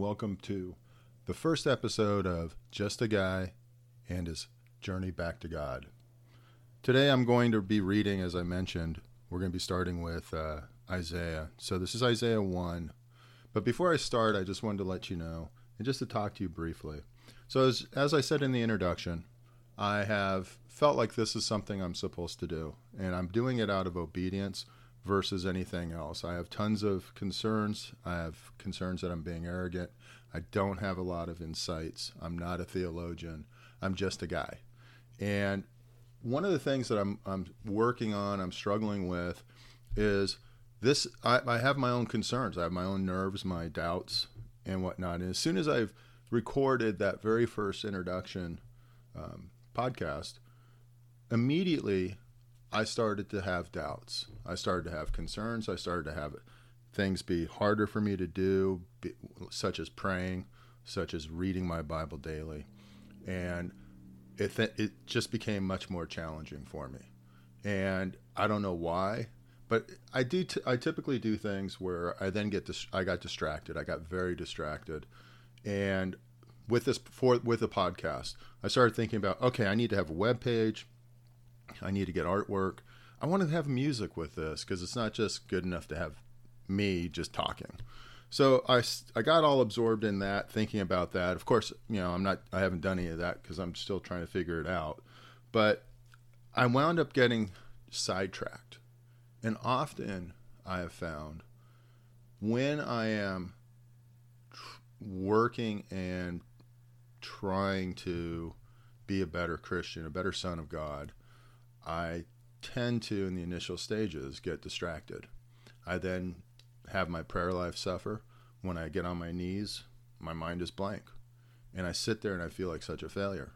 welcome to the first episode of Just a Guy and His Journey Back to God. Today I'm going to be reading, as I mentioned, we're going to be starting with uh, Isaiah. So this is Isaiah 1. But before I start, I just wanted to let you know, and just to talk to you briefly. So, as, as I said in the introduction, I have felt like this is something I'm supposed to do, and I'm doing it out of obedience versus anything else. I have tons of concerns. I have concerns that I'm being arrogant. I don't have a lot of insights. I'm not a theologian. I'm just a guy. And one of the things that I'm, I'm working on, I'm struggling with, is this I, I have my own concerns. I have my own nerves, my doubts, and whatnot. And as soon as I've recorded that very first introduction um, podcast, immediately I started to have doubts. I started to have concerns. I started to have things be harder for me to do, such as praying, such as reading my Bible daily. And it, th- it just became much more challenging for me. And I don't know why, but I do. T- I typically do things where I then get dis- I got distracted. I got very distracted, and with this for with the podcast, I started thinking about okay, I need to have a web page. I need to get artwork. I want to have music with this because it's not just good enough to have me just talking. So I, I got all absorbed in that, thinking about that. Of course, you know, I'm not, I haven't done any of that because I'm still trying to figure it out. But I wound up getting sidetracked. And often I have found when I am tr- working and trying to be a better Christian, a better son of God, I tend to, in the initial stages, get distracted. I then have my prayer life suffer. When I get on my knees, my mind is blank. And I sit there and I feel like such a failure.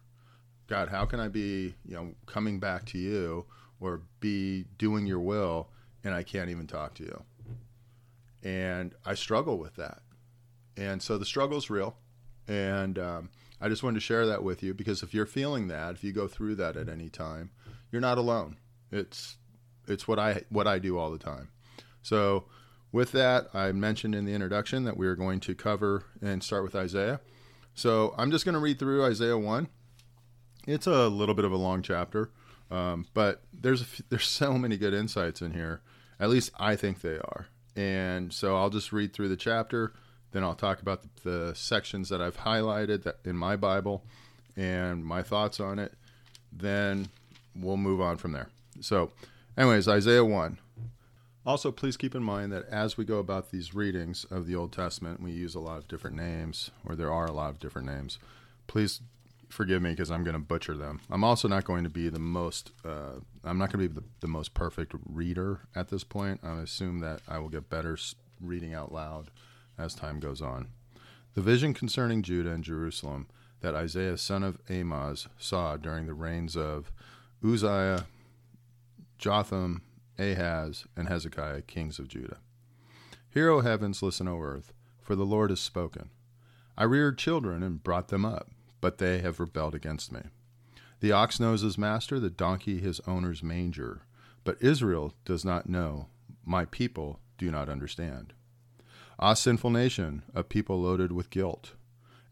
God, how can I be, you know, coming back to you or be doing your will and I can't even talk to you? And I struggle with that. And so the struggle is real. And um, I just wanted to share that with you because if you're feeling that, if you go through that at any time, you're not alone. It's it's what I what I do all the time. So with that, I mentioned in the introduction that we are going to cover and start with Isaiah. So I'm just going to read through Isaiah one. It's a little bit of a long chapter, um, but there's a, there's so many good insights in here. At least I think they are. And so I'll just read through the chapter. Then I'll talk about the, the sections that I've highlighted that in my Bible and my thoughts on it. Then we'll move on from there. So, anyways, Isaiah 1. Also, please keep in mind that as we go about these readings of the Old Testament, we use a lot of different names, or there are a lot of different names. Please forgive me because I'm going to butcher them. I'm also not going to be the most, uh, I'm not going to be the, the most perfect reader at this point. I assume that I will get better reading out loud as time goes on. The vision concerning Judah and Jerusalem that Isaiah, son of Amoz, saw during the reigns of Uzziah, Jotham, Ahaz, and Hezekiah, kings of Judah. Hear, O heavens, listen, O earth, for the Lord has spoken. I reared children and brought them up, but they have rebelled against me. The ox knows his master, the donkey his owner's manger, but Israel does not know, my people do not understand. Ah, sinful nation, a people loaded with guilt,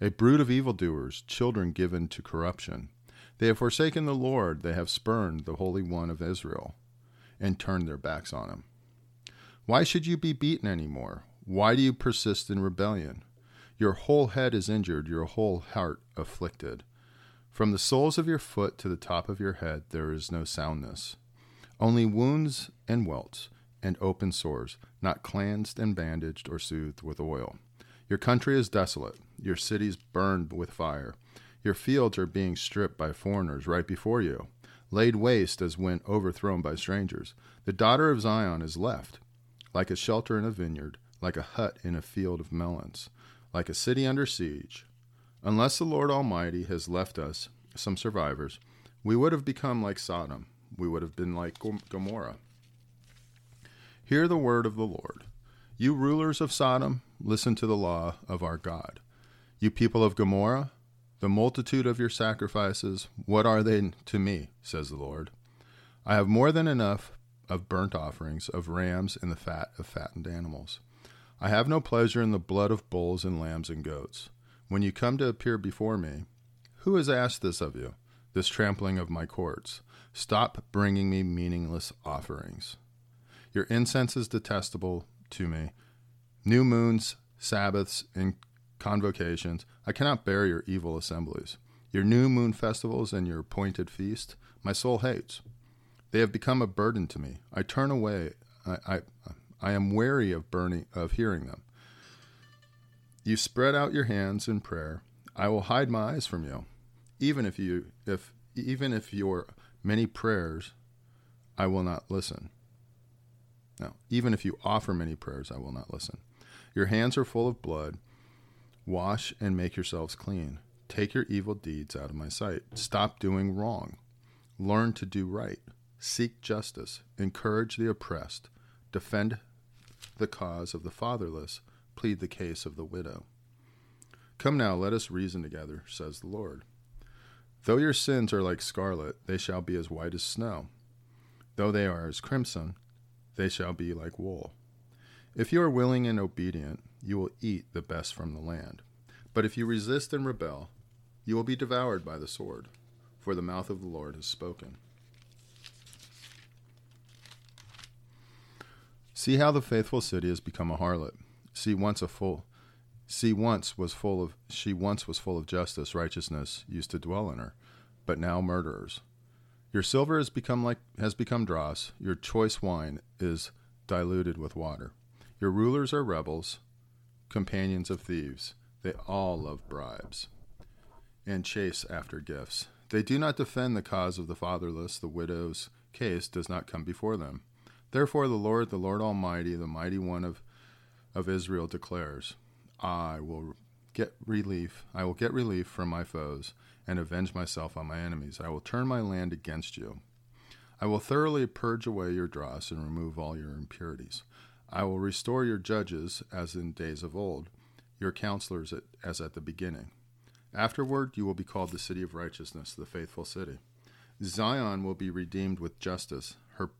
a brood of evildoers, children given to corruption. They have forsaken the Lord, they have spurned the Holy One of Israel, and turned their backs on him. Why should you be beaten any more? Why do you persist in rebellion? Your whole head is injured, your whole heart afflicted. From the soles of your foot to the top of your head there is no soundness, only wounds and welts and open sores, not cleansed and bandaged or soothed with oil. Your country is desolate, your cities burned with fire. Your fields are being stripped by foreigners right before you, laid waste as when overthrown by strangers. The daughter of Zion is left, like a shelter in a vineyard, like a hut in a field of melons, like a city under siege. Unless the Lord Almighty has left us some survivors, we would have become like Sodom. We would have been like Gomorrah. Hear the word of the Lord. You rulers of Sodom, listen to the law of our God. You people of Gomorrah, the multitude of your sacrifices, what are they to me, says the Lord? I have more than enough of burnt offerings, of rams, and the fat of fattened animals. I have no pleasure in the blood of bulls and lambs and goats. When you come to appear before me, who has asked this of you, this trampling of my courts? Stop bringing me meaningless offerings. Your incense is detestable to me. New moons, Sabbaths, and convocations, I cannot bear your evil assemblies. Your new moon festivals and your appointed feast, my soul hates. They have become a burden to me. I turn away. I, I, I am weary of burning of hearing them. You spread out your hands in prayer. I will hide my eyes from you. Even if you if even if your many prayers, I will not listen. Now, even if you offer many prayers, I will not listen. Your hands are full of blood. Wash and make yourselves clean. Take your evil deeds out of my sight. Stop doing wrong. Learn to do right. Seek justice. Encourage the oppressed. Defend the cause of the fatherless. Plead the case of the widow. Come now, let us reason together, says the Lord. Though your sins are like scarlet, they shall be as white as snow. Though they are as crimson, they shall be like wool. If you are willing and obedient, you will eat the best from the land. But if you resist and rebel, you will be devoured by the sword, for the mouth of the Lord has spoken. See how the faithful city has become a harlot. See once a full See once was full of she once was full of justice, righteousness used to dwell in her, but now murderers. Your silver has become like has become dross, your choice wine is diluted with water. Your rulers are rebels, companions of thieves. They all love bribes and chase after gifts. They do not defend the cause of the fatherless, the widow's case does not come before them. Therefore the Lord, the Lord Almighty, the mighty one of, of Israel declares, I will get relief, I will get relief from my foes and avenge myself on my enemies. I will turn my land against you. I will thoroughly purge away your dross and remove all your impurities. I will restore your judges as in days of old, your counselors as at the beginning. Afterward, you will be called the city of righteousness, the faithful city. Zion will be redeemed with justice, her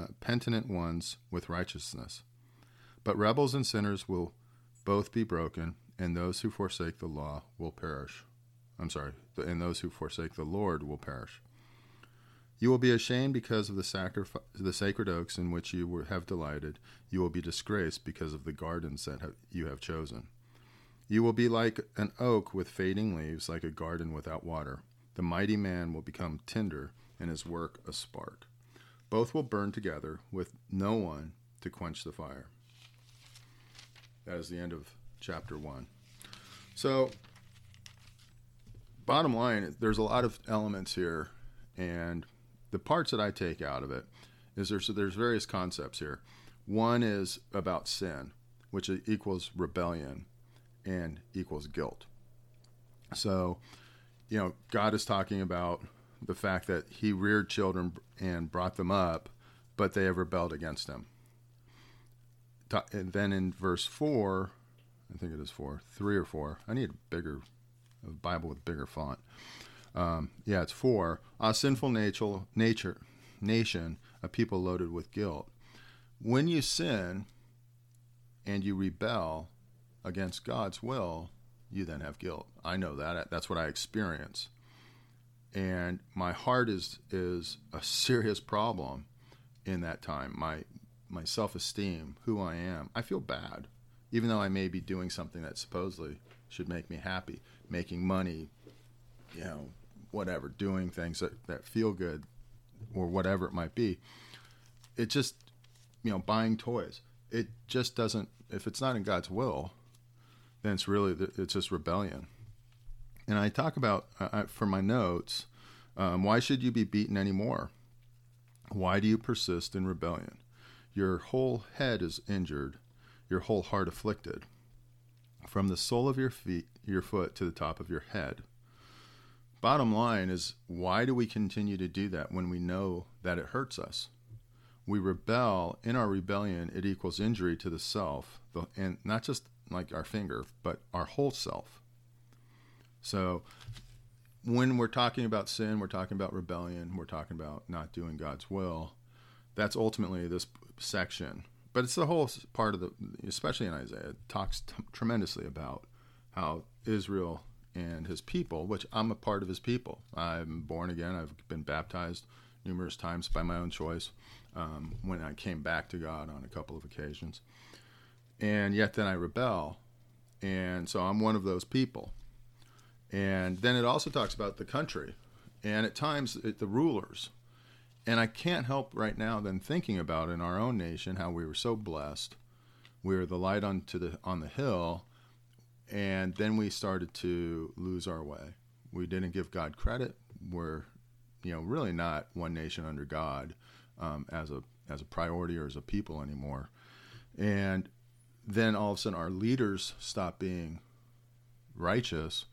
uh, penitent ones with righteousness. But rebels and sinners will both be broken, and those who forsake the law will perish. I'm sorry, and those who forsake the Lord will perish. You will be ashamed because of the, the sacred oaks in which you were, have delighted. You will be disgraced because of the gardens that have, you have chosen. You will be like an oak with fading leaves, like a garden without water. The mighty man will become tinder, and his work a spark. Both will burn together, with no one to quench the fire. That is the end of chapter one. So, bottom line, there's a lot of elements here, and the parts that I take out of it is there's there's various concepts here. One is about sin, which equals rebellion and equals guilt. So, you know, God is talking about the fact that He reared children and brought them up, but they have rebelled against Him and then in verse 4, I think it is 4, 3 or 4. I need a bigger a Bible with bigger font. Um, yeah, it's 4. A sinful nature, nature, nation, a people loaded with guilt. When you sin and you rebel against God's will, you then have guilt. I know that. That's what I experience. And my heart is is a serious problem in that time. My my self esteem, who I am, I feel bad, even though I may be doing something that supposedly should make me happy, making money, you know, whatever, doing things that, that feel good or whatever it might be. It just, you know, buying toys. It just doesn't, if it's not in God's will, then it's really, it's just rebellion. And I talk about, uh, for my notes, um, why should you be beaten anymore? Why do you persist in rebellion? Your whole head is injured, your whole heart afflicted, from the sole of your feet, your foot to the top of your head. Bottom line is, why do we continue to do that when we know that it hurts us? We rebel. In our rebellion, it equals injury to the self, and not just like our finger, but our whole self. So, when we're talking about sin, we're talking about rebellion, we're talking about not doing God's will. That's ultimately this section but it's the whole part of the, especially in Isaiah, it talks t- tremendously about how Israel and his people, which I'm a part of his people. I'm born again. I've been baptized numerous times by my own choice um, when I came back to God on a couple of occasions. And yet then I rebel. And so I'm one of those people. And then it also talks about the country and at times it, the rulers. And I can't help right now then thinking about in our own nation how we were so blessed. We were the light on, the, on the hill and then we started to lose our way. We didn't give God credit. We're, you know, really not one nation under God um, as a as a priority or as a people anymore. And then all of a sudden, our leaders stop being righteous,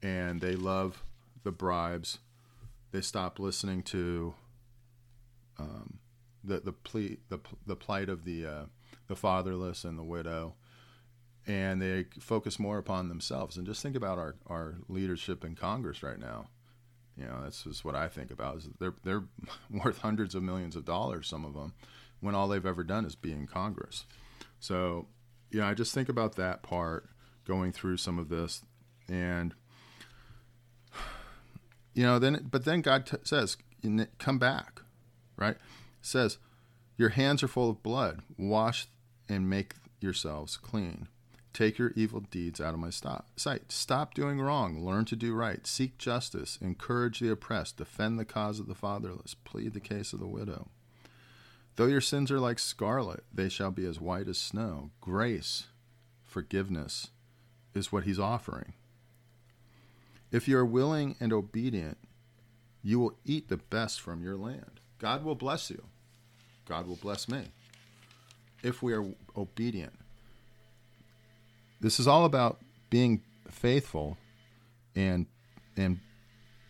and they love the bribes. They stop listening to um, the the plea the the plight of the uh, the fatherless and the widow and they focus more upon themselves. And just think about our, our leadership in Congress right now. You know, that's just what I think about. Is they're they're worth hundreds of millions of dollars, some of them, when all they've ever done is be in Congress. So, you know, I just think about that part going through some of this, and you know, then but then God t- says, "Come back," right? says, "Your hands are full of blood. Wash and make yourselves clean." Take your evil deeds out of my stop, sight. Stop doing wrong. Learn to do right. Seek justice. Encourage the oppressed. Defend the cause of the fatherless. Plead the case of the widow. Though your sins are like scarlet, they shall be as white as snow. Grace, forgiveness, is what he's offering. If you are willing and obedient, you will eat the best from your land. God will bless you. God will bless me. If we are obedient, this is all about being faithful and and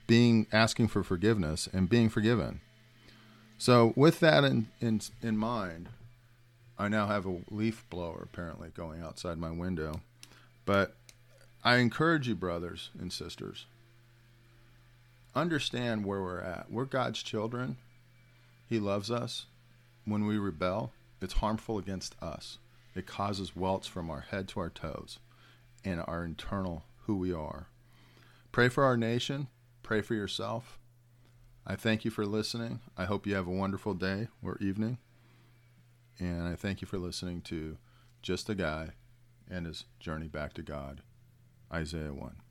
being asking for forgiveness and being forgiven. So with that in in in mind, I now have a leaf blower apparently going outside my window. But I encourage you brothers and sisters understand where we're at. We're God's children. He loves us. When we rebel, it's harmful against us. It causes welts from our head to our toes and our internal who we are. Pray for our nation. Pray for yourself. I thank you for listening. I hope you have a wonderful day or evening. And I thank you for listening to Just a Guy and His Journey Back to God, Isaiah 1.